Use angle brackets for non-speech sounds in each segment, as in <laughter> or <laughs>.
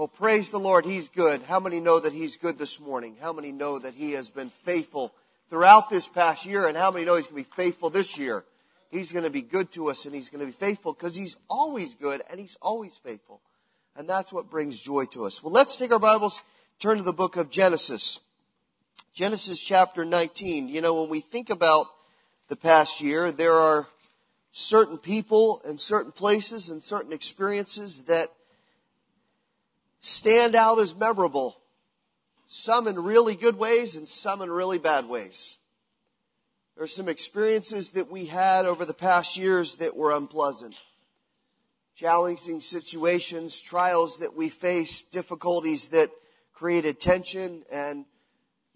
Well, praise the Lord. He's good. How many know that He's good this morning? How many know that He has been faithful throughout this past year? And how many know He's going to be faithful this year? He's going to be good to us and He's going to be faithful because He's always good and He's always faithful. And that's what brings joy to us. Well, let's take our Bibles, turn to the book of Genesis. Genesis chapter 19. You know, when we think about the past year, there are certain people and certain places and certain experiences that stand out as memorable. Some in really good ways and some in really bad ways. There are some experiences that we had over the past years that were unpleasant. Challenging situations, trials that we faced, difficulties that created tension and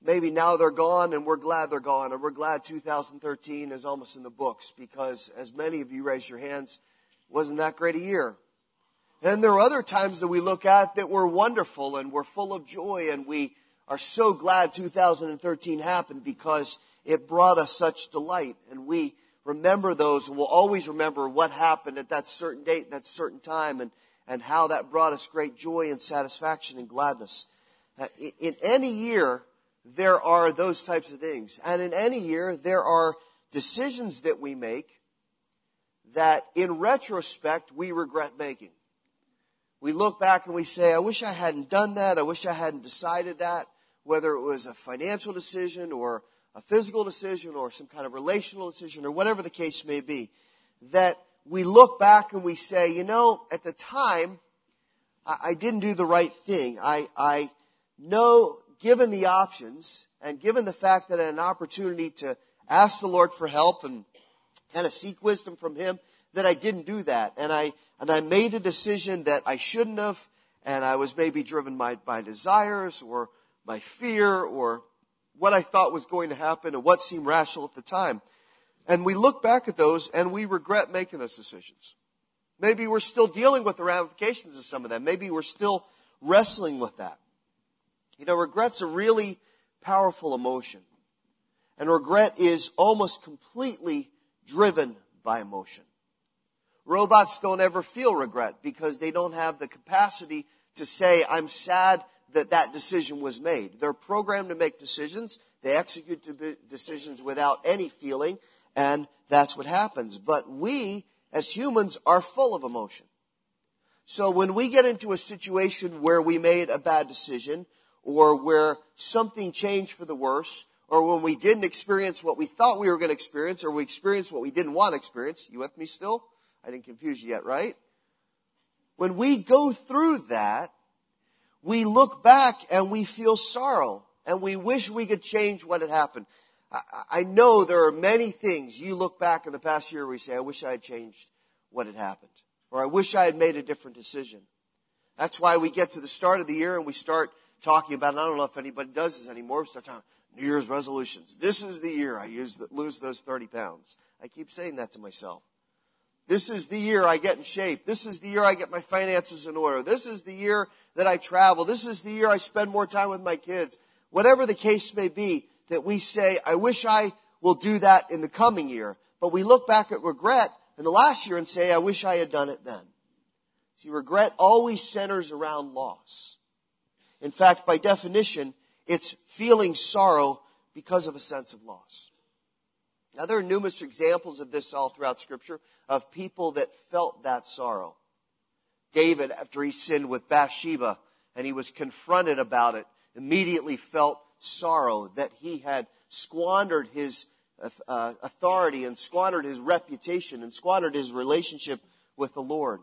maybe now they're gone and we're glad they're gone and we're glad 2013 is almost in the books because as many of you raised your hands, wasn't that great a year. And there are other times that we look at that were wonderful and we're full of joy and we are so glad 2013 happened because it brought us such delight and we remember those and we'll always remember what happened at that certain date, that certain time and, and how that brought us great joy and satisfaction and gladness. Uh, in any year, there are those types of things. And in any year, there are decisions that we make that in retrospect we regret making we look back and we say, I wish I hadn't done that. I wish I hadn't decided that, whether it was a financial decision or a physical decision or some kind of relational decision or whatever the case may be. That we look back and we say, you know, at the time, I, I didn't do the right thing. I, I know, given the options and given the fact that I had an opportunity to ask the Lord for help and kind of seek wisdom from Him, that I didn't do that. And I, and I made a decision that I shouldn't have, and I was maybe driven by, by desires or by fear or what I thought was going to happen and what seemed rational at the time. And we look back at those and we regret making those decisions. Maybe we're still dealing with the ramifications of some of them. Maybe we're still wrestling with that. You know, regret's a really powerful emotion. And regret is almost completely driven by emotion. Robots don't ever feel regret because they don't have the capacity to say, I'm sad that that decision was made. They're programmed to make decisions. They execute decisions without any feeling, and that's what happens. But we, as humans, are full of emotion. So when we get into a situation where we made a bad decision, or where something changed for the worse, or when we didn't experience what we thought we were going to experience, or we experienced what we didn't want to experience, you with me still? I didn't confuse you yet, right? When we go through that, we look back and we feel sorrow and we wish we could change what had happened. I, I know there are many things you look back in the past year you say, I wish I had changed what had happened. Or I wish I had made a different decision. That's why we get to the start of the year and we start talking about, and I don't know if anybody does this anymore, we start talking New Year's resolutions. This is the year I use, lose those 30 pounds. I keep saying that to myself. This is the year I get in shape. This is the year I get my finances in order. This is the year that I travel. This is the year I spend more time with my kids. Whatever the case may be, that we say, I wish I will do that in the coming year. But we look back at regret in the last year and say, I wish I had done it then. See, regret always centers around loss. In fact, by definition, it's feeling sorrow because of a sense of loss. Now, there are numerous examples of this all throughout Scripture of people that felt that sorrow. David, after he sinned with Bathsheba and he was confronted about it, immediately felt sorrow that he had squandered his uh, authority and squandered his reputation and squandered his relationship with the Lord.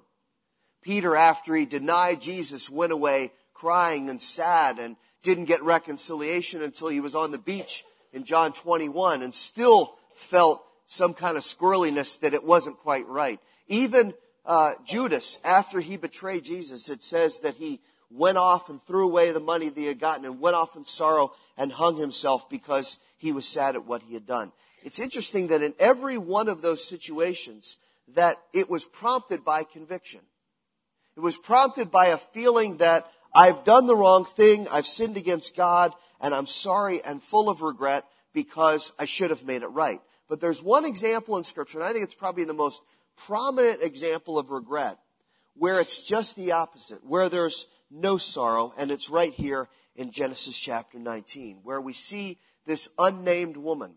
Peter, after he denied Jesus, went away crying and sad and didn't get reconciliation until he was on the beach in John 21 and still felt some kind of squirreliness that it wasn't quite right. Even uh, Judas, after he betrayed Jesus, it says that he went off and threw away the money that he had gotten and went off in sorrow and hung himself because he was sad at what he had done. It's interesting that in every one of those situations that it was prompted by conviction. It was prompted by a feeling that I've done the wrong thing, I've sinned against God, and I'm sorry and full of regret, because I should have made it right. But there's one example in scripture, and I think it's probably the most prominent example of regret, where it's just the opposite, where there's no sorrow. And it's right here in Genesis chapter 19, where we see this unnamed woman.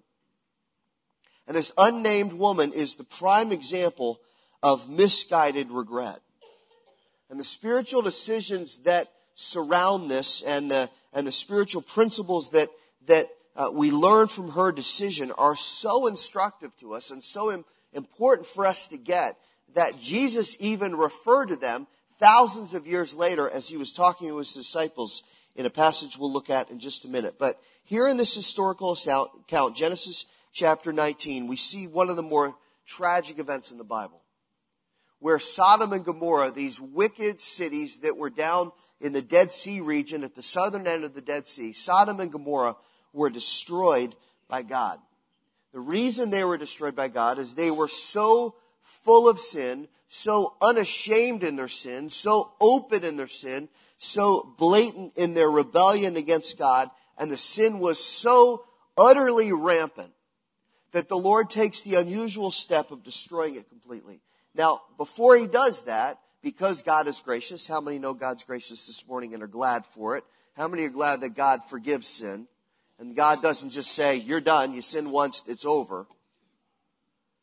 And this unnamed woman is the prime example of misguided regret. And the spiritual decisions that surround this and the, and the spiritual principles that, that uh, we learn from her decision are so instructive to us and so Im- important for us to get that Jesus even referred to them thousands of years later as he was talking to his disciples in a passage we'll look at in just a minute. But here in this historical account, Genesis chapter 19, we see one of the more tragic events in the Bible. Where Sodom and Gomorrah, these wicked cities that were down in the Dead Sea region at the southern end of the Dead Sea, Sodom and Gomorrah were destroyed by God. The reason they were destroyed by God is they were so full of sin, so unashamed in their sin, so open in their sin, so blatant in their rebellion against God, and the sin was so utterly rampant that the Lord takes the unusual step of destroying it completely. Now, before he does that, because God is gracious, how many know God's gracious this morning and are glad for it? How many are glad that God forgives sin? And God doesn't just say, you're done, you sin once, it's over.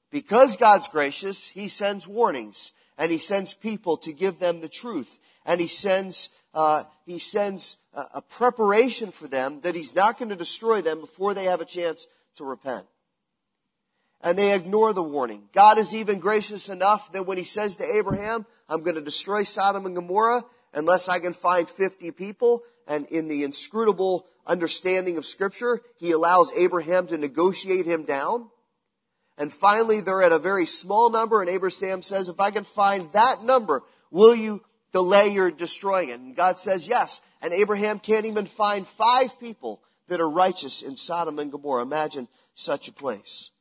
Because God's gracious, He sends warnings and He sends people to give them the truth and He sends uh, He sends a, a preparation for them that He's not going to destroy them before they have a chance to repent. And they ignore the warning. God is even gracious enough that when He says to Abraham, I'm going to destroy Sodom and Gomorrah unless I can find 50 people, and in the inscrutable understanding of scripture, He allows Abraham to negotiate him down. And finally, they're at a very small number, and Abraham says, if I can find that number, will you delay your destroying it? And God says yes. And Abraham can't even find five people that are righteous in Sodom and Gomorrah. Imagine such a place.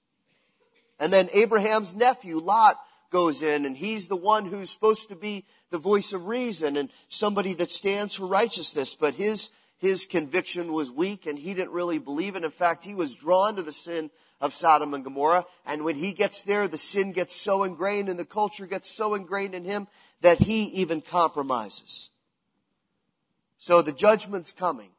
And then Abraham's nephew, Lot, goes in, and he's the one who's supposed to be the voice of reason and somebody that stands for righteousness, but his his conviction was weak and he didn't really believe it. In fact, he was drawn to the sin of Sodom and Gomorrah. And when he gets there, the sin gets so ingrained and the culture gets so ingrained in him that he even compromises. So the judgment's coming.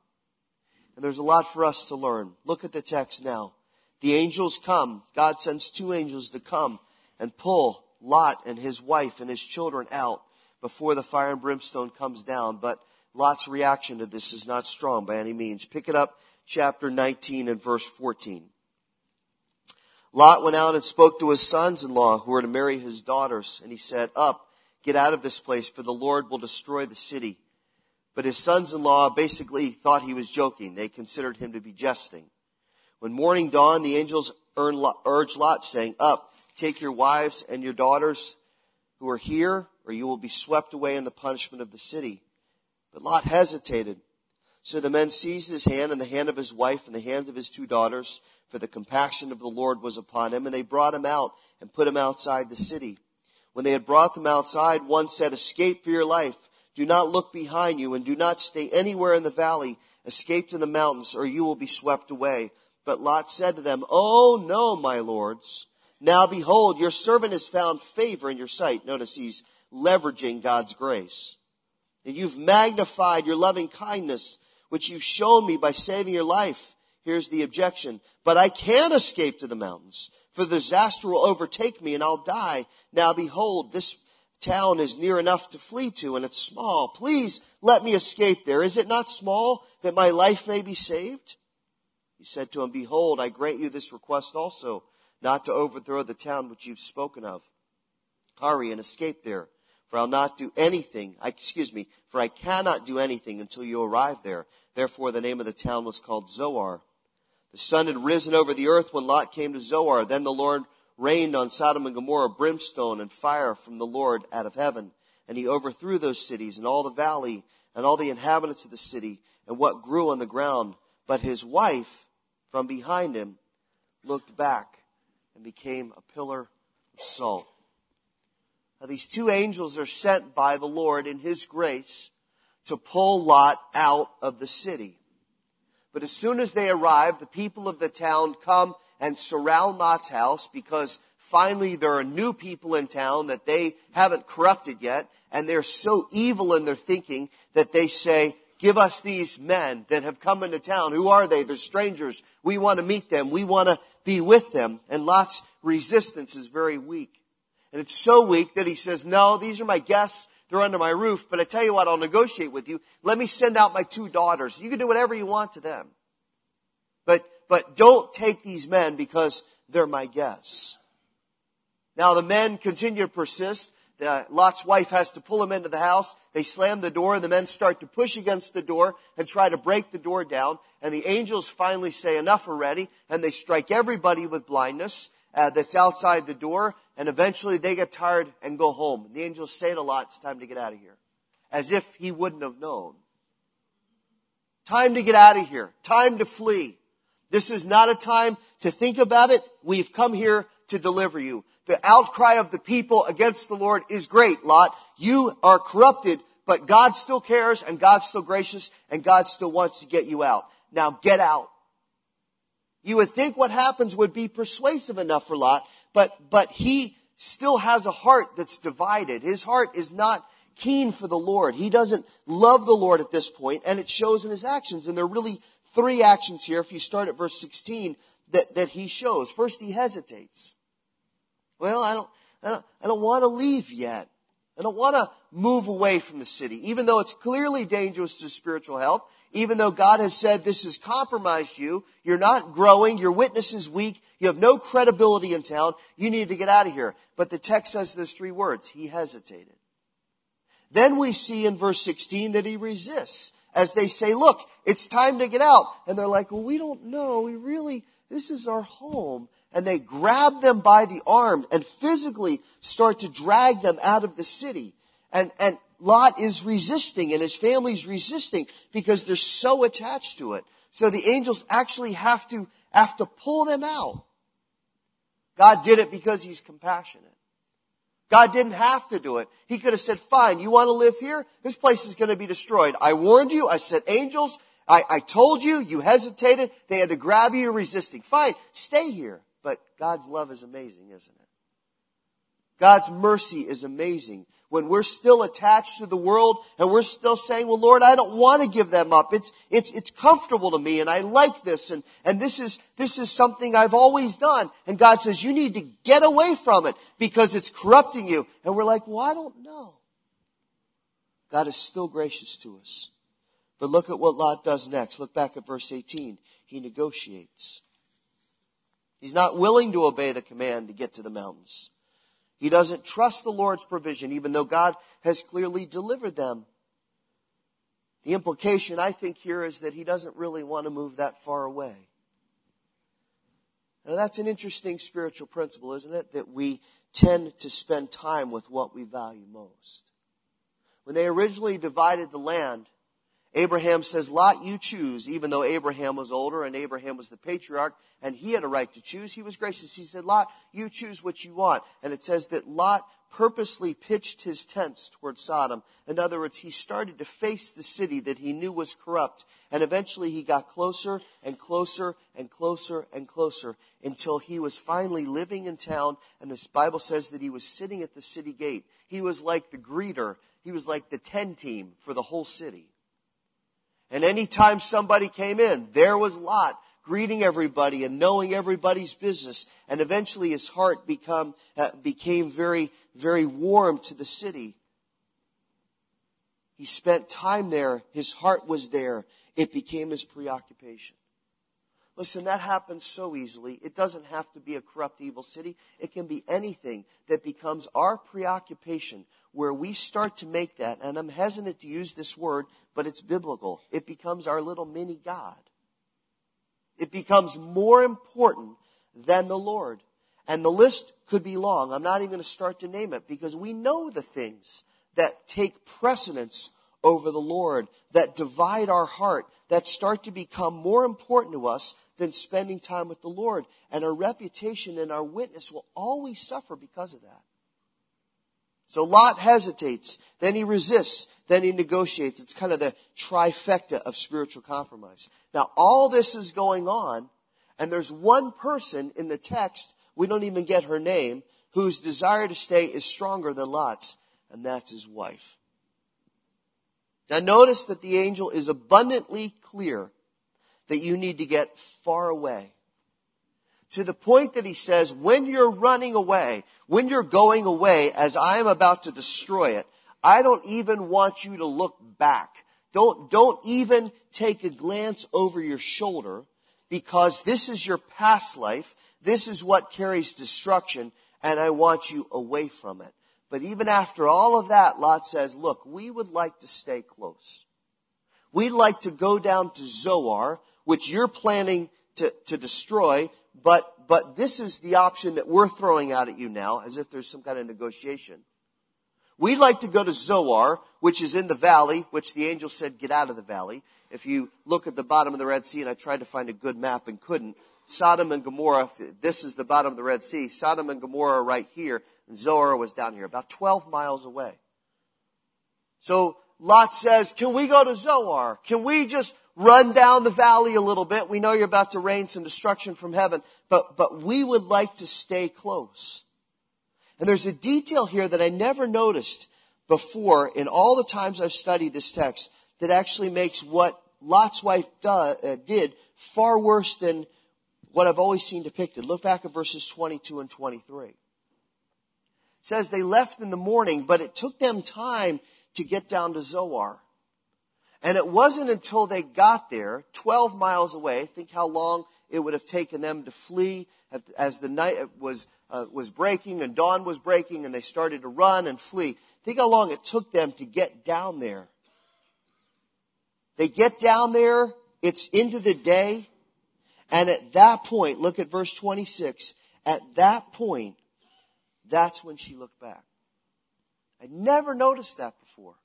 And there's a lot for us to learn. Look at the text now. The angels come. God sends two angels to come and pull Lot and his wife and his children out before the fire and brimstone comes down. But Lot's reaction to this is not strong by any means. Pick it up, chapter 19 and verse 14. Lot went out and spoke to his sons-in-law who were to marry his daughters, and he said, Up, get out of this place, for the Lord will destroy the city. But his sons-in-law basically thought he was joking. They considered him to be jesting. When morning dawned, the angels urged Lot, saying, Up, take your wives and your daughters who are here, or you will be swept away in the punishment of the city. But Lot hesitated. So the men seized his hand and the hand of his wife and the hands of his two daughters for the compassion of the Lord was upon him, and they brought him out and put him outside the city. When they had brought them outside, one said, Escape for your life. Do not look behind you, and do not stay anywhere in the valley. Escape to the mountains, or you will be swept away. But Lot said to them, Oh no, my lords. Now behold, your servant has found favor in your sight. Notice he's leveraging God's grace. And you've magnified your loving kindness, which you've shown me by saving your life. Here's the objection. But I can't escape to the mountains, for the disaster will overtake me and I'll die. Now behold, this town is near enough to flee to and it's small. Please let me escape there. Is it not small that my life may be saved? He said to him, behold, I grant you this request also, not to overthrow the town which you've spoken of. Hurry and escape there, for I'll not do anything, excuse me, for I cannot do anything until you arrive there. Therefore the name of the town was called Zoar. The sun had risen over the earth when Lot came to Zoar. Then the Lord rained on Sodom and Gomorrah brimstone and fire from the Lord out of heaven. And he overthrew those cities and all the valley and all the inhabitants of the city and what grew on the ground. But his wife from behind him looked back and became a pillar of salt. Now these two angels are sent by the Lord in his grace to pull Lot out of the city. But as soon as they arrive, the people of the town come and surround Lot's house because finally there are new people in town that they haven't corrupted yet, and they're so evil in their thinking that they say, give us these men that have come into town. Who are they? They're strangers. We want to meet them. We want to be with them. And Lot's resistance is very weak. And it's so weak that he says, no, these are my guests. They're under my roof, but I tell you what, I'll negotiate with you. Let me send out my two daughters. You can do whatever you want to them. But, but don't take these men because they're my guests. Now the men continue to persist. Uh, Lot's wife has to pull him into the house. They slam the door. And the men start to push against the door and try to break the door down. And the angels finally say enough already. And they strike everybody with blindness uh, that's outside the door. And eventually they get tired and go home. The angels say to Lot, it's time to get out of here. As if he wouldn't have known. Time to get out of here. Time to flee. This is not a time to think about it. We've come here to deliver you. The outcry of the people against the Lord is great, Lot. You are corrupted, but God still cares and God's still gracious and God still wants to get you out. Now get out. You would think what happens would be persuasive enough for Lot, but, but he still has a heart that's divided. His heart is not keen for the Lord. He doesn't love the Lord at this point, and it shows in his actions. And there are really three actions here, if you start at verse 16, that, that he shows. First, he hesitates. Well, I don't, I don't, I don't want to leave yet. I don't want to move away from the city, even though it's clearly dangerous to spiritual health, even though God has said this has compromised you, you're not growing, your witness is weak, you have no credibility in town, you need to get out of here. But the text says those three words, he hesitated. Then we see in verse 16 that he resists as they say, look, it's time to get out. And they're like, well, we don't know. We really, this is our home and they grab them by the arm and physically start to drag them out of the city. And, and Lot is resisting and his family's resisting because they're so attached to it. So the angels actually have to, have to pull them out. God did it because he's compassionate. God didn't have to do it. He could have said, fine, you want to live here? This place is going to be destroyed. I warned you. I said angels. I, I told you. You hesitated. They had to grab you. You're resisting. Fine. Stay here. But God's love is amazing, isn't it? God's mercy is amazing. When we're still attached to the world and we're still saying, well, Lord, I don't want to give them up. It's, it's, it's comfortable to me and I like this and, and this is, this is something I've always done. And God says, you need to get away from it because it's corrupting you. And we're like, well, I don't know. God is still gracious to us. But look at what Lot does next. Look back at verse 18. He negotiates. He's not willing to obey the command to get to the mountains. He doesn't trust the Lord's provision, even though God has clearly delivered them. The implication, I think, here is that he doesn't really want to move that far away. Now, that's an interesting spiritual principle, isn't it? That we tend to spend time with what we value most. When they originally divided the land, Abraham says, Lot, you choose, even though Abraham was older and Abraham was the patriarch and he had a right to choose. He was gracious. He said, Lot, you choose what you want. And it says that Lot purposely pitched his tents toward Sodom. In other words, he started to face the city that he knew was corrupt. And eventually he got closer and closer and closer and closer until he was finally living in town. And this Bible says that he was sitting at the city gate. He was like the greeter. He was like the 10 team for the whole city. And anytime somebody came in, there was Lot greeting everybody and knowing everybody's business. And eventually his heart become, uh, became very, very warm to the city. He spent time there. His heart was there. It became his preoccupation. Listen, that happens so easily. It doesn't have to be a corrupt, evil city. It can be anything that becomes our preoccupation where we start to make that, and I'm hesitant to use this word, but it's biblical. It becomes our little mini God. It becomes more important than the Lord. And the list could be long. I'm not even going to start to name it because we know the things that take precedence over the Lord, that divide our heart, that start to become more important to us than spending time with the Lord. And our reputation and our witness will always suffer because of that. So Lot hesitates, then he resists, then he negotiates. It's kind of the trifecta of spiritual compromise. Now all this is going on, and there's one person in the text we don't even get her name, whose desire to stay is stronger than Lot's, and that's his wife. Now notice that the angel is abundantly clear that you need to get far away. To the point that he says, when you're running away, when you're going away, as I am about to destroy it, I don't even want you to look back. Don't, don't even take a glance over your shoulder because this is your past life. This is what carries destruction and I want you away from it. But even after all of that, Lot says, look, we would like to stay close. We'd like to go down to Zoar, which you're planning to, to destroy, but, but this is the option that we're throwing out at you now, as if there's some kind of negotiation. We'd like to go to Zoar, which is in the valley, which the angel said, get out of the valley. If you look at the bottom of the Red Sea, and I tried to find a good map and couldn't, Sodom and Gomorrah, this is the bottom of the Red Sea. Sodom and Gomorrah right here, and Zoar was down here, about 12 miles away. So Lot says, can we go to Zoar? Can we just run down the valley a little bit? We know you're about to rain some destruction from heaven, but, but we would like to stay close. And there's a detail here that I never noticed before in all the times I've studied this text that actually makes what Lot's wife uh, did far worse than what I've always seen depicted. Look back at verses 22 and 23. It says they left in the morning, but it took them time to get down to Zoar. And it wasn't until they got there, 12 miles away, think how long it would have taken them to flee as the night was uh, was breaking and dawn was breaking and they started to run and flee. Think how long it took them to get down there. They get down there, it's into the day, and at that point, look at verse 26, at that point, that's when she looked back. I never noticed that before.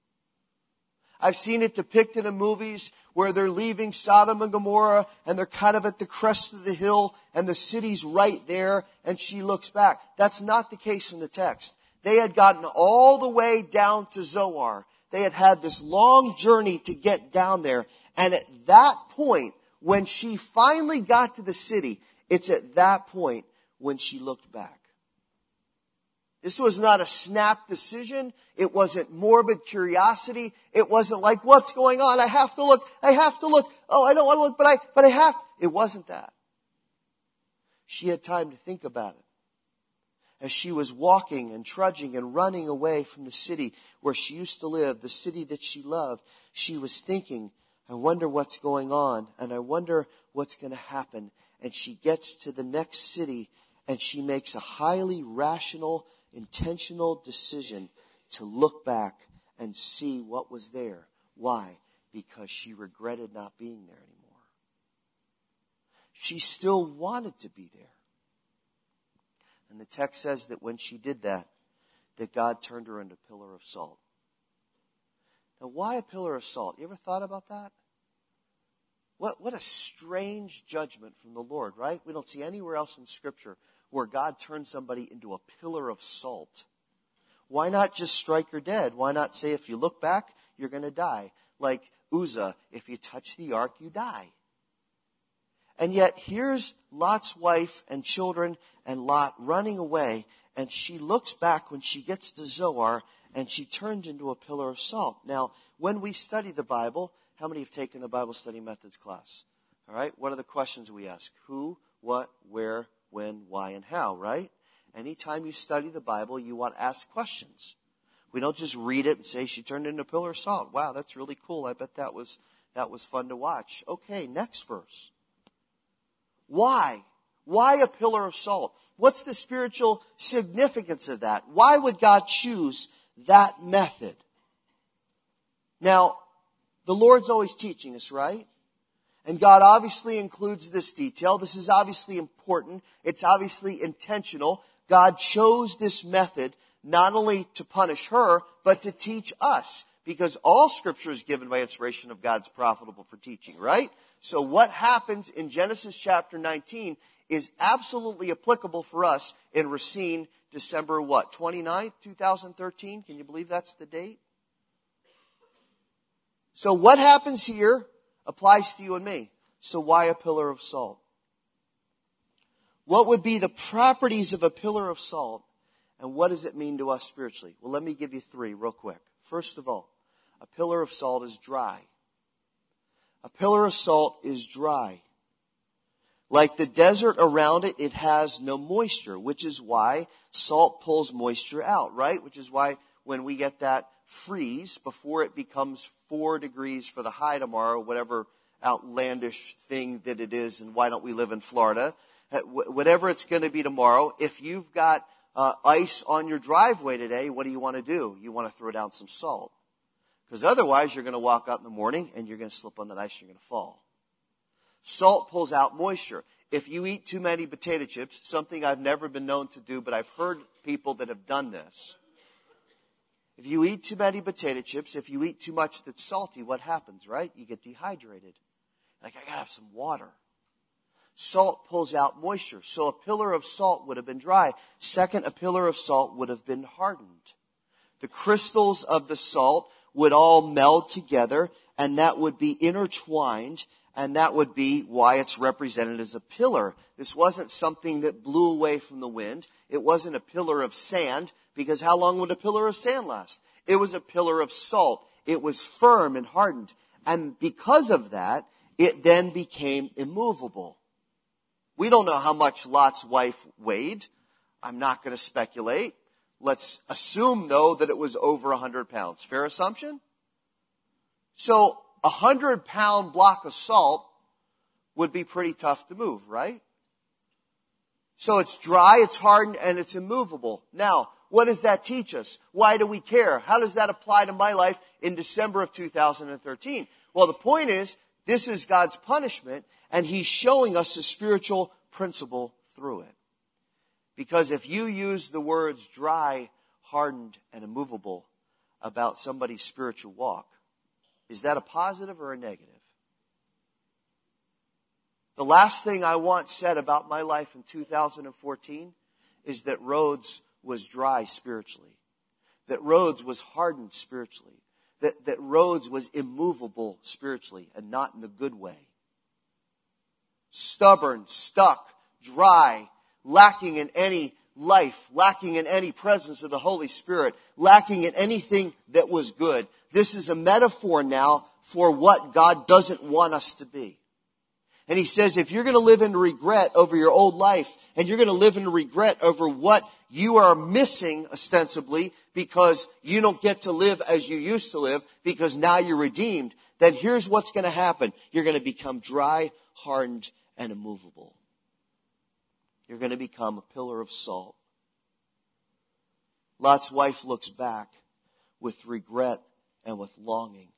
I've seen it depicted in movies where they're leaving Sodom and Gomorrah and they're kind of at the crest of the hill and the city's right there and she looks back. That's not the case in the text. They had gotten all the way down to Zoar. They had had this long journey to get down there. And at that point, when she finally got to the city, it's at that point when she looked back. This was not a snap decision. It wasn't morbid curiosity. It wasn't like, what's going on? I have to look. I have to look. Oh, I don't want to look, but I, but I have. It wasn't that. She had time to think about it. As she was walking and trudging and running away from the city where she used to live, the city that she loved, she was thinking, I wonder what's going on and I wonder what's going to happen. And she gets to the next city and she makes a highly rational intentional decision to look back and see what was there. Why? Because she regretted not being there anymore. She still wanted to be there. And the text says that when she did that, that God turned her into a pillar of salt. Now, why a pillar of salt? You ever thought about that? What, what a strange judgment from the Lord, right? We don't see anywhere else in Scripture where God turns somebody into a pillar of salt. Why not just strike her dead? Why not say, if you look back, you're going to die? Like Uzzah, if you touch the ark, you die. And yet, here's Lot's wife and children and Lot running away, and she looks back when she gets to Zoar, and she turns into a pillar of salt. Now, when we study the Bible, how many have taken the Bible study methods class? All right, what are the questions we ask? Who, what, where, when, why, and how, right? Anytime you study the Bible, you want to ask questions. We don't just read it and say she turned into a pillar of salt. Wow, that's really cool. I bet that was that was fun to watch. Okay, next verse. Why? Why a pillar of salt? What's the spiritual significance of that? Why would God choose that method? Now, the Lord's always teaching us, right? And God obviously includes this detail. This is obviously important. It's obviously intentional. God chose this method not only to punish her, but to teach us. Because all scripture is given by inspiration of God's profitable for teaching, right? So what happens in Genesis chapter 19 is absolutely applicable for us in Racine, December what? 29th, 2013? Can you believe that's the date? So what happens here applies to you and me. So why a pillar of salt? What would be the properties of a pillar of salt? And what does it mean to us spiritually? Well, let me give you three real quick. First of all, a pillar of salt is dry. A pillar of salt is dry. Like the desert around it, it has no moisture, which is why salt pulls moisture out, right? Which is why when we get that freeze before it becomes four degrees for the high tomorrow, whatever outlandish thing that it is, and why don't we live in Florida? Uh, whatever it's going to be tomorrow, if you've got uh, ice on your driveway today, what do you want to do? You want to throw down some salt. Because otherwise, you're going to walk out in the morning and you're going to slip on that ice and you're going to fall. Salt pulls out moisture. If you eat too many potato chips, something I've never been known to do, but I've heard people that have done this. If you eat too many potato chips, if you eat too much that's salty, what happens, right? You get dehydrated. Like, I gotta have some water. Salt pulls out moisture. So a pillar of salt would have been dry. Second, a pillar of salt would have been hardened. The crystals of the salt would all meld together and that would be intertwined and that would be why it's represented as a pillar. This wasn't something that blew away from the wind. It wasn't a pillar of sand because how long would a pillar of sand last? It was a pillar of salt. It was firm and hardened. And because of that, it then became immovable. We don't know how much Lot's wife weighed. I'm not going to speculate. Let's assume though that it was over a hundred pounds. Fair assumption? So a hundred pound block of salt would be pretty tough to move, right? So it's dry, it's hardened, and it's immovable. Now, what does that teach us? Why do we care? How does that apply to my life in December of 2013? Well, the point is, this is God's punishment, and He's showing us a spiritual principle through it. Because if you use the words dry, hardened, and immovable about somebody's spiritual walk, is that a positive or a negative? The last thing I want said about my life in 2014 is that Rhodes was dry spiritually, that Rhodes was hardened spiritually, that, that Rhodes was immovable spiritually and not in the good way. Stubborn, stuck, dry, lacking in any life, lacking in any presence of the Holy Spirit, lacking in anything that was good. This is a metaphor now for what God doesn't want us to be. And he says, if you're going to live in regret over your old life, and you're going to live in regret over what you are missing ostensibly because you don't get to live as you used to live because now you're redeemed, then here's what's going to happen. You're going to become dry, hardened, and immovable. You're going to become a pillar of salt. Lot's wife looks back with regret and with longing.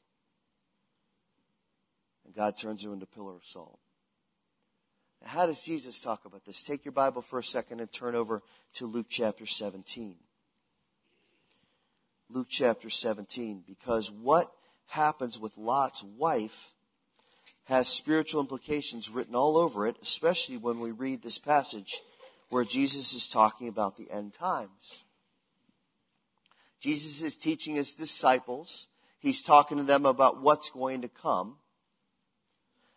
And God turns her into a pillar of salt. How does Jesus talk about this? Take your Bible for a second and turn over to Luke chapter 17. Luke chapter 17, because what happens with Lot's wife has spiritual implications written all over it, especially when we read this passage where Jesus is talking about the end times. Jesus is teaching his disciples. He's talking to them about what's going to come.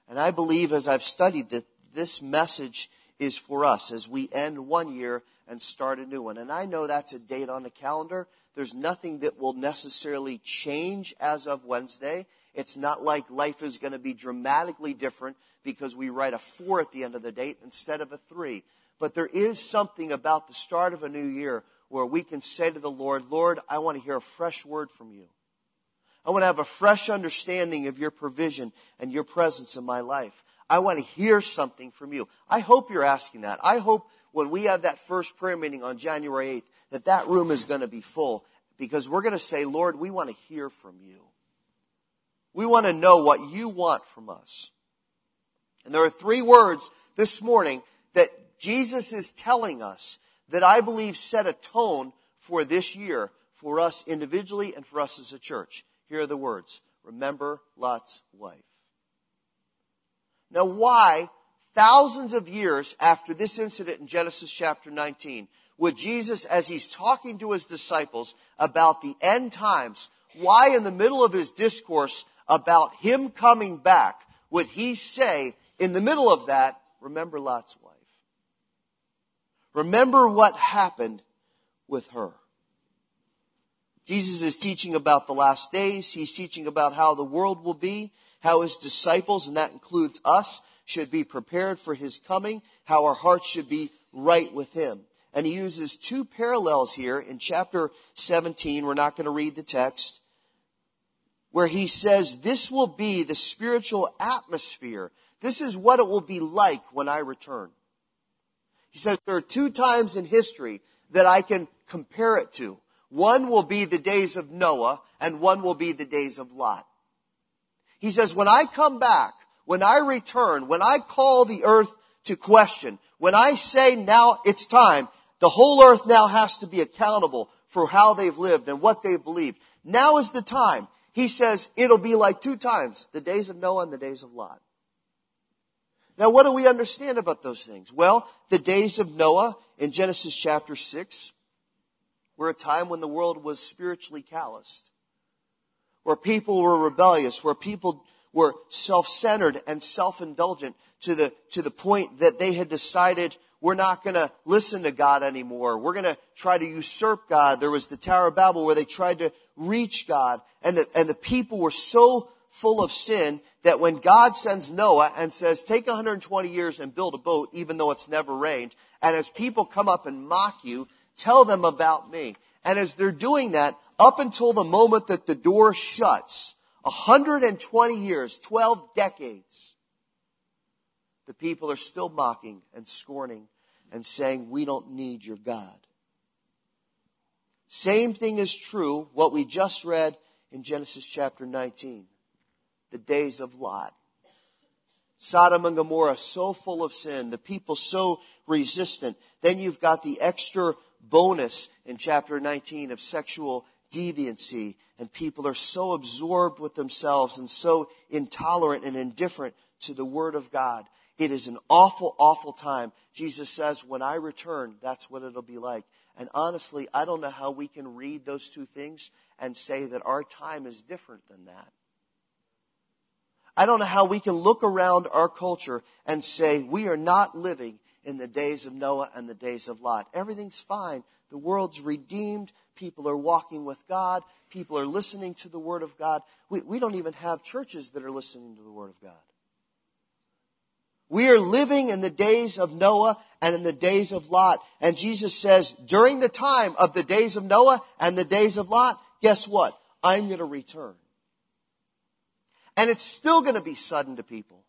And I believe as I've studied this message is for us as we end one year and start a new one. And I know that's a date on the calendar. There's nothing that will necessarily change as of Wednesday. It's not like life is going to be dramatically different because we write a four at the end of the date instead of a three. But there is something about the start of a new year where we can say to the Lord, Lord, I want to hear a fresh word from you. I want to have a fresh understanding of your provision and your presence in my life. I want to hear something from you. I hope you're asking that. I hope when we have that first prayer meeting on January 8th that that room is going to be full because we're going to say, Lord, we want to hear from you. We want to know what you want from us. And there are three words this morning that Jesus is telling us that I believe set a tone for this year for us individually and for us as a church. Here are the words. Remember Lot's wife. Now why, thousands of years after this incident in Genesis chapter 19, would Jesus, as he's talking to his disciples about the end times, why in the middle of his discourse about him coming back would he say, in the middle of that, remember Lot's wife? Remember what happened with her. Jesus is teaching about the last days. He's teaching about how the world will be, how his disciples, and that includes us, should be prepared for his coming, how our hearts should be right with him. And he uses two parallels here in chapter 17. We're not going to read the text where he says this will be the spiritual atmosphere. This is what it will be like when I return. He says there are two times in history that I can compare it to. One will be the days of Noah and one will be the days of Lot. He says, when I come back, when I return, when I call the earth to question, when I say now it's time, the whole earth now has to be accountable for how they've lived and what they've believed. Now is the time. He says it'll be like two times, the days of Noah and the days of Lot. Now what do we understand about those things? Well, the days of Noah in Genesis chapter 6 were a time when the world was spiritually calloused. Where people were rebellious, where people were self-centered and self-indulgent to the, to the point that they had decided we're not going to listen to God anymore. We're going to try to usurp God. There was the Tower of Babel where they tried to reach God and the, and the people were so full of sin that when God sends Noah and says, take 120 years and build a boat, even though it's never rained, and as people come up and mock you, tell them about me. And as they're doing that, up until the moment that the door shuts, 120 years, 12 decades, the people are still mocking and scorning and saying, we don't need your God. Same thing is true, what we just read in Genesis chapter 19. The days of Lot. Sodom and Gomorrah so full of sin, the people so resistant. Then you've got the extra bonus in chapter 19 of sexual deviancy and people are so absorbed with themselves and so intolerant and indifferent to the Word of God. It is an awful, awful time. Jesus says, when I return, that's what it'll be like. And honestly, I don't know how we can read those two things and say that our time is different than that. I don't know how we can look around our culture and say we are not living in the days of Noah and the days of Lot. Everything's fine. The world's redeemed. People are walking with God. People are listening to the Word of God. We, we don't even have churches that are listening to the Word of God. We are living in the days of Noah and in the days of Lot. And Jesus says, during the time of the days of Noah and the days of Lot, guess what? I'm going to return. And it's still going to be sudden to people.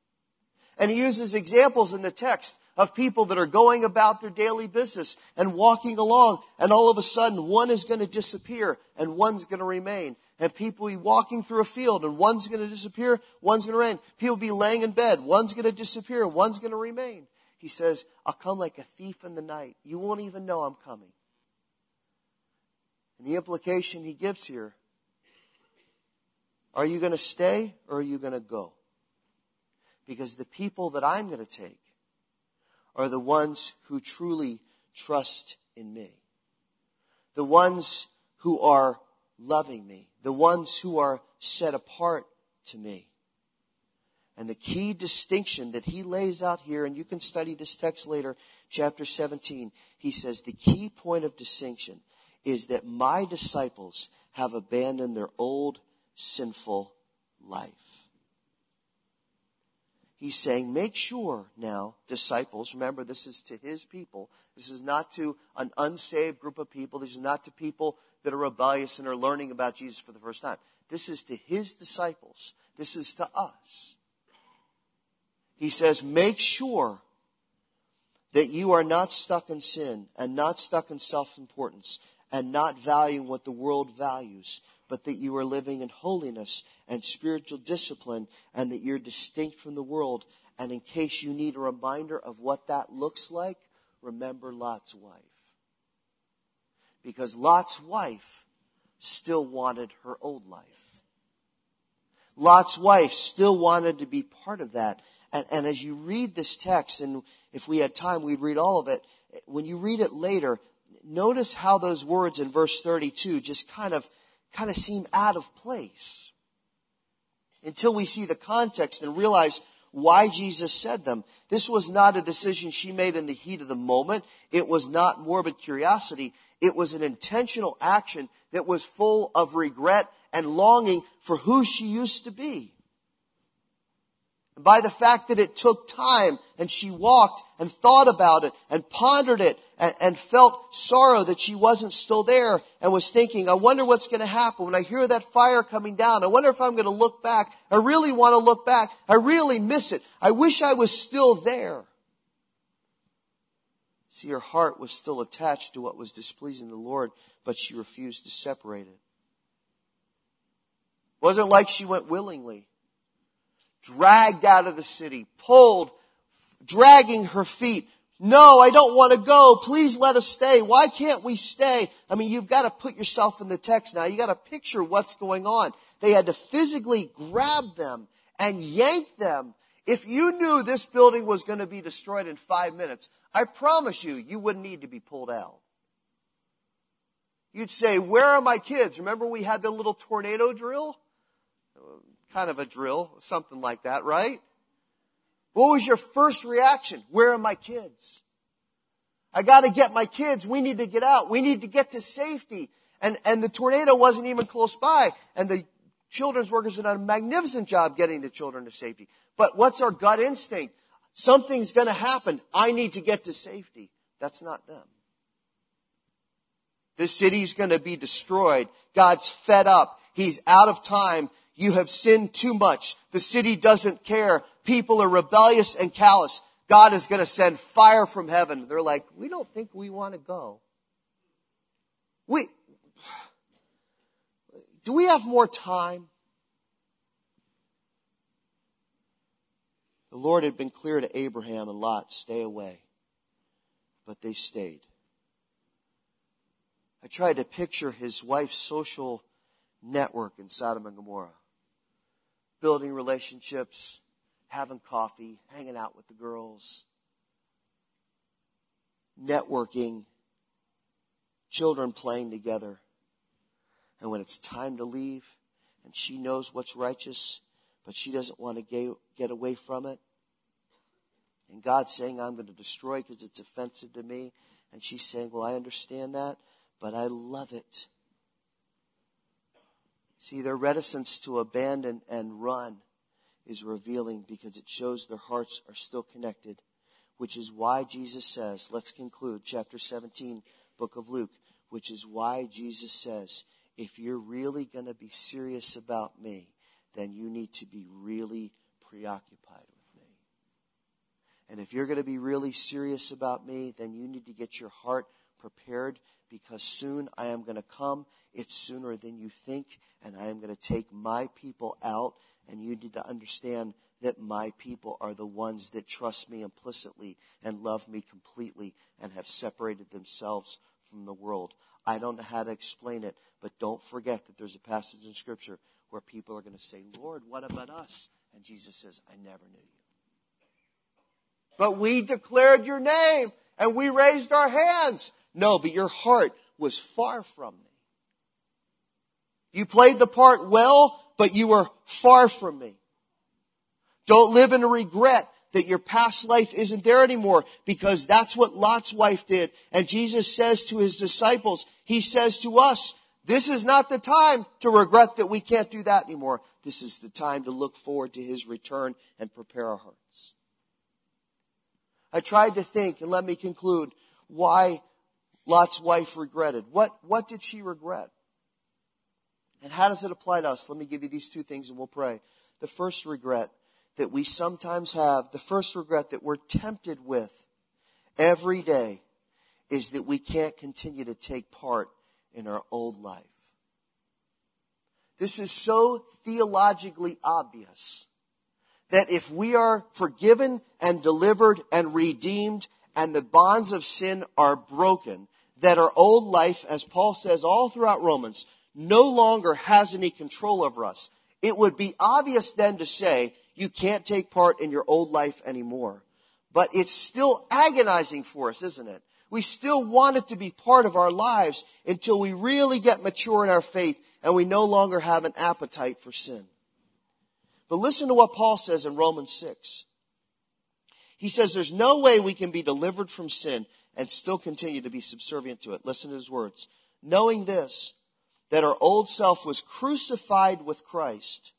And he uses examples in the text of people that are going about their daily business and walking along and all of a sudden one is going to disappear and one's going to remain. And people be walking through a field and one's going to disappear, one's going to remain. People be laying in bed, one's going to disappear, one's going to remain. He says, I'll come like a thief in the night. You won't even know I'm coming. And the implication he gives here, are you going to stay or are you going to go? Because the people that I'm going to take are the ones who truly trust in me. The ones who are loving me. The ones who are set apart to me. And the key distinction that he lays out here, and you can study this text later, chapter 17, he says the key point of distinction is that my disciples have abandoned their old sinful life. He's saying, make sure now, disciples, remember this is to his people. This is not to an unsaved group of people. This is not to people that are rebellious and are learning about Jesus for the first time. This is to his disciples. This is to us. He says, make sure that you are not stuck in sin and not stuck in self-importance and not valuing what the world values, but that you are living in holiness and spiritual discipline and that you're distinct from the world. And in case you need a reminder of what that looks like, remember Lot's wife. Because Lot's wife still wanted her old life. Lot's wife still wanted to be part of that. And, and as you read this text, and if we had time, we'd read all of it. When you read it later, notice how those words in verse 32 just kind of kind of seem out of place until we see the context and realize why Jesus said them. This was not a decision she made in the heat of the moment. It was not morbid curiosity. It was an intentional action that was full of regret and longing for who she used to be by the fact that it took time and she walked and thought about it and pondered it and, and, felt sorrow that she wasn't still there and was thinking, I wonder what's going to happen when I hear that fire coming down. I wonder if I'm going to look back. I really want to look back. I really miss it. I wish I was still there. See, her heart was still attached to what was displeasing the Lord, but she refused to separate it. It wasn't like she went willingly dragged out of the city, pulled, dragging her feet. No, I don't want to go. Please let us stay. Why can't we stay? I mean, you've got to put yourself in the text now. You got to picture what's going on. They had to physically grab them and yank them. If you knew this building was going to be destroyed in five minutes, I promise you, you wouldn't need to be pulled out. You'd say, where are my kids? Remember we had the little tornado drill? Kind of a drill, something like that, right? What was your first reaction? Where are my kids? I gotta get my kids. We need to get out. We need to get to safety. And, and the tornado wasn't even close by. And the children's workers did a magnificent job getting the children to safety. But what's our gut instinct? Something's gonna happen. I need to get to safety. That's not them. This city's gonna be destroyed. God's fed up. He's out of time you have sinned too much. The city doesn't care. People are rebellious and callous. God is going to send fire from heaven. They're like, we don't think we want to go. We, do we have more time? The Lord had been clear to Abraham and Lot, stay away. But they stayed. I tried to picture his wife's social network in Sodom and Gomorrah building relationships, having coffee, hanging out with the girls, networking, children playing together. And when it's time to leave, and she knows what's righteous, but she doesn't want to get away from it, and God's saying, I'm going to destroy because it's offensive to me. And she's saying, Well, I understand that, but I love it. See, their reticence to abandon and run is revealing because it shows their hearts are still connected, which is why Jesus says, let's conclude chapter 17, book of Luke, which is why Jesus says, if you're really going to be serious about me, then you need to be really preoccupied with me. And if you're going to be really serious about me, then you need to get your heart prepared because soon I am going to come. It's sooner than you think, and I am going to take my people out. And you need to understand that my people are the ones that trust me implicitly and love me completely and have separated themselves from the world. I don't know how to explain it, but don't forget that there's a passage in Scripture where people are going to say, Lord, what about us? And Jesus says, I never knew you. But we declared your name and we raised our hands. No, but your heart was far from me. You played the part well, but you were far from me. Don't live in a regret that your past life isn't there anymore because that's what Lot's wife did. And Jesus says to his disciples, he says to us, this is not the time to regret that we can't do that anymore. This is the time to look forward to his return and prepare our hearts. I tried to think, and let me conclude, why Lot's wife regretted. What, what did she regret? And how does it apply to us? Let me give you these two things and we'll pray. The first regret that we sometimes have, the first regret that we're tempted with every day is that we can't continue to take part in our old life. This is so theologically obvious that if we are forgiven and delivered and redeemed and the bonds of sin are broken, that our old life, as Paul says all throughout Romans, no longer has any control over us. It would be obvious then to say, you can't take part in your old life anymore. But it's still agonizing for us, isn't it? We still want it to be part of our lives until we really get mature in our faith and we no longer have an appetite for sin. But listen to what Paul says in Romans 6. He says there's no way we can be delivered from sin and still continue to be subservient to it. Listen to his words. Knowing this, that our old self was crucified with Christ.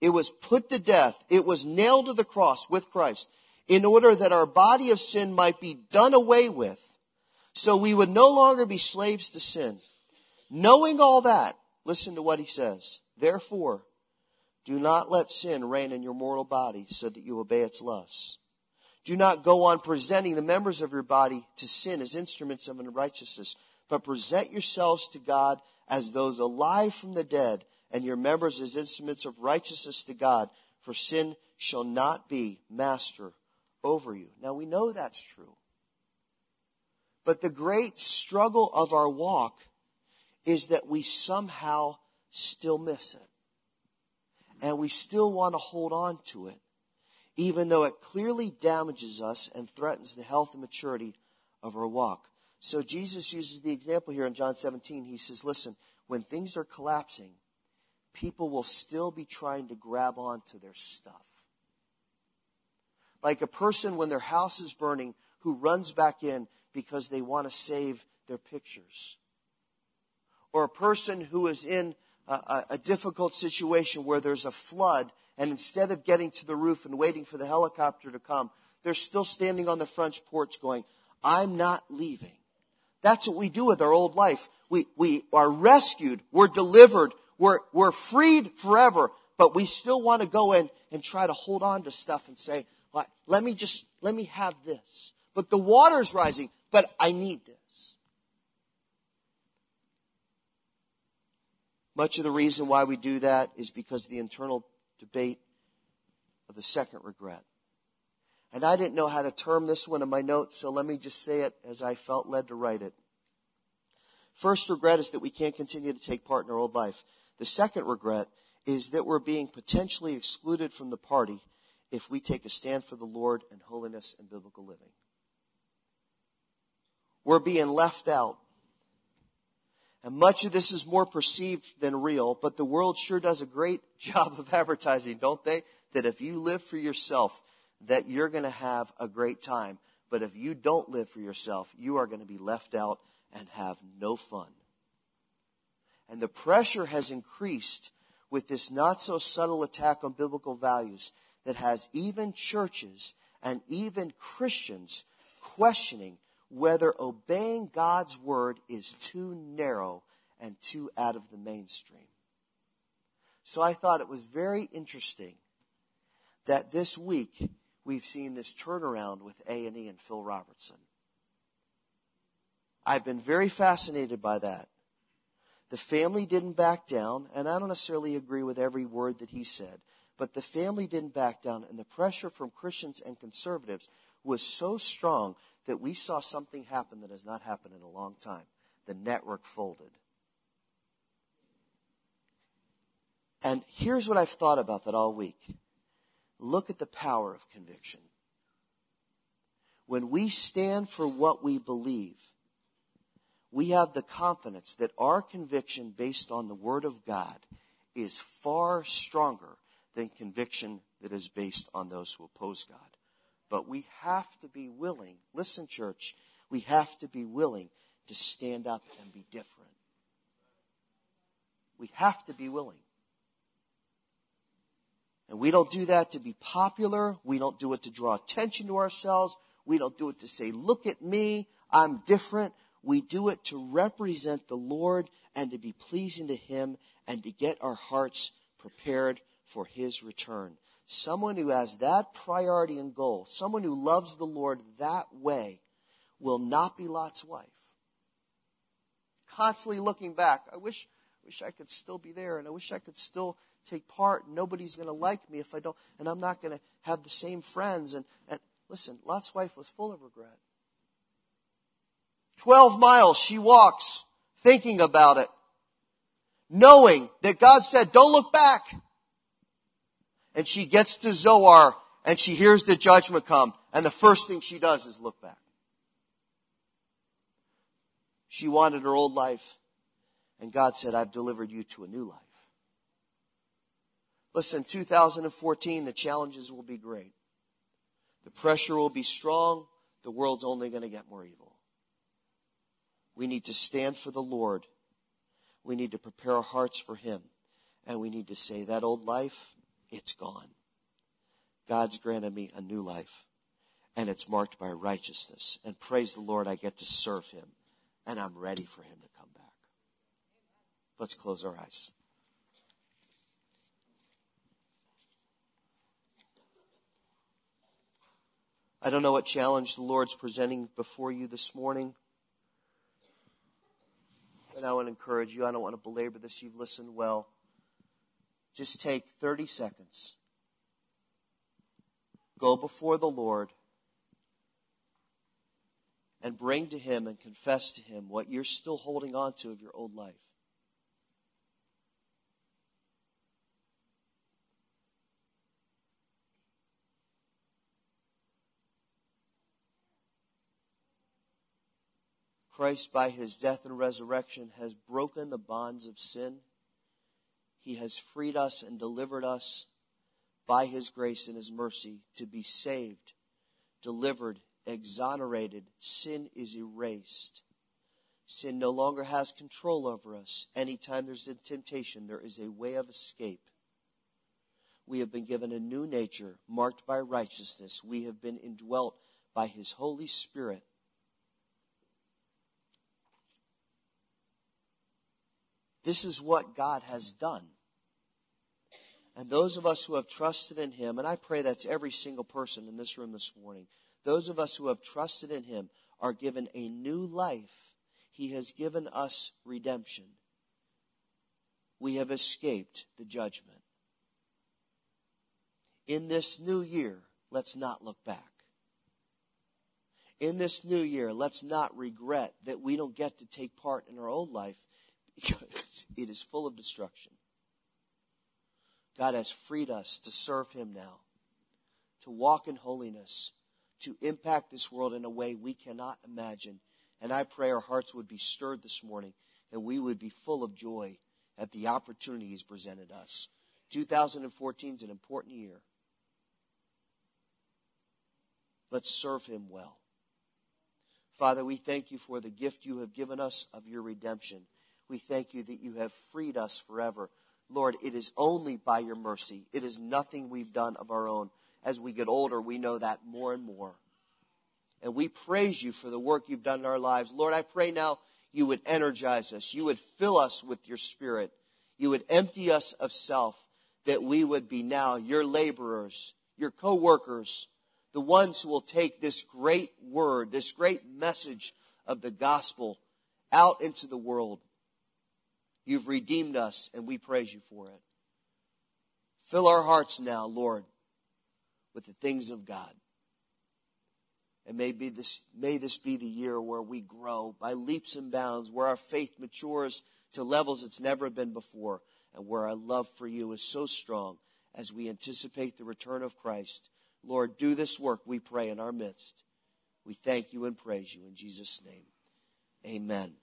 It was put to death. It was nailed to the cross with Christ in order that our body of sin might be done away with. So we would no longer be slaves to sin. Knowing all that, listen to what he says. Therefore, do not let sin reign in your mortal body so that you obey its lusts. Do not go on presenting the members of your body to sin as instruments of unrighteousness, but present yourselves to God as those alive from the dead, and your members as instruments of righteousness to God, for sin shall not be master over you. Now we know that's true. But the great struggle of our walk is that we somehow still miss it. And we still want to hold on to it even though it clearly damages us and threatens the health and maturity of our walk. So Jesus uses the example here in John 17. He says, listen, when things are collapsing, people will still be trying to grab onto their stuff. Like a person when their house is burning who runs back in because they want to save their pictures. Or a person who is in a, a, a difficult situation where there's a flood and instead of getting to the roof and waiting for the helicopter to come, they're still standing on the front porch going, I'm not leaving. That's what we do with our old life. We, we are rescued. We're delivered. We're, we're freed forever. But we still want to go in and try to hold on to stuff and say, well, let me just, let me have this. But the water's rising, but I need this. Much of the reason why we do that is because the internal debate of the second regret. And I didn't know how to term this one in my notes, so let me just say it as I felt led to write it. First regret is that we can't continue to take part in our old life. The second regret is that we're being potentially excluded from the party if we take a stand for the Lord and holiness and biblical living. We're being left out and much of this is more perceived than real, but the world sure does a great <laughs> job of advertising, don't they? That if you live for yourself, that you're going to have a great time. But if you don't live for yourself, you are going to be left out and have no fun. And the pressure has increased with this not so subtle attack on biblical values that has even churches and even Christians questioning whether obeying God's word is too narrow and too out of the mainstream. So I thought it was very interesting that this week we've seen this turnaround with A&E and Phil Robertson. I've been very fascinated by that. The family didn't back down, and I don't necessarily agree with every word that he said, but the family didn't back down, and the pressure from Christians and conservatives was so strong that we saw something happen that has not happened in a long time. The network folded. And here's what I've thought about that all week. Look at the power of conviction. When we stand for what we believe, we have the confidence that our conviction based on the Word of God is far stronger than conviction that is based on those who oppose God. But we have to be willing, listen, church, we have to be willing to stand up and be different. We have to be willing. And we don't do that to be popular. We don't do it to draw attention to ourselves. We don't do it to say, look at me, I'm different. We do it to represent the Lord and to be pleasing to Him and to get our hearts prepared for His return. Someone who has that priority and goal, someone who loves the Lord that way, will not be Lot's wife. Constantly looking back, I wish, I wish I could still be there, and I wish I could still take part. Nobody's going to like me if I don't, and I'm not going to have the same friends. And, and listen, Lot's wife was full of regret. Twelve miles she walks, thinking about it, knowing that God said, "Don't look back." And she gets to Zoar and she hears the judgment come and the first thing she does is look back. She wanted her old life and God said, I've delivered you to a new life. Listen, 2014, the challenges will be great. The pressure will be strong. The world's only going to get more evil. We need to stand for the Lord. We need to prepare our hearts for Him. And we need to say, that old life, it's gone. God's granted me a new life. And it's marked by righteousness. And praise the Lord, I get to serve Him. And I'm ready for Him to come back. Let's close our eyes. I don't know what challenge the Lord's presenting before you this morning. And I want to encourage you, I don't want to belabor this. You've listened well. Just take 30 seconds. Go before the Lord and bring to Him and confess to Him what you're still holding on to of your old life. Christ, by his death and resurrection, has broken the bonds of sin. He has freed us and delivered us by his grace and his mercy to be saved, delivered, exonerated. Sin is erased. Sin no longer has control over us. Anytime there's a temptation, there is a way of escape. We have been given a new nature marked by righteousness. We have been indwelt by his Holy Spirit This is what God has done. And those of us who have trusted in Him, and I pray that's every single person in this room this morning, those of us who have trusted in Him are given a new life. He has given us redemption. We have escaped the judgment. In this new year, let's not look back. In this new year, let's not regret that we don't get to take part in our old life because <laughs> it is full of destruction. God has freed us to serve Him now, to walk in holiness, to impact this world in a way we cannot imagine. And I pray our hearts would be stirred this morning and we would be full of joy at the opportunity He's presented us. 2014 is an important year. Let's serve Him well. Father, we thank you for the gift you have given us of your redemption. We thank you that you have freed us forever. Lord, it is only by your mercy. It is nothing we've done of our own. As we get older, we know that more and more. And we praise you for the work you've done in our lives. Lord, I pray now you would energize us. You would fill us with your spirit. You would empty us of self that we would be now your laborers, your co-workers, the ones who will take this great word, this great message of the gospel out into the world. You've redeemed us, and we praise you for it. Fill our hearts now, Lord, with the things of God. And may, be this, may this be the year where we grow by leaps and bounds, where our faith matures to levels it's never been before, and where our love for you is so strong as we anticipate the return of Christ. Lord, do this work, we pray, in our midst. We thank you and praise you in Jesus' name. Amen.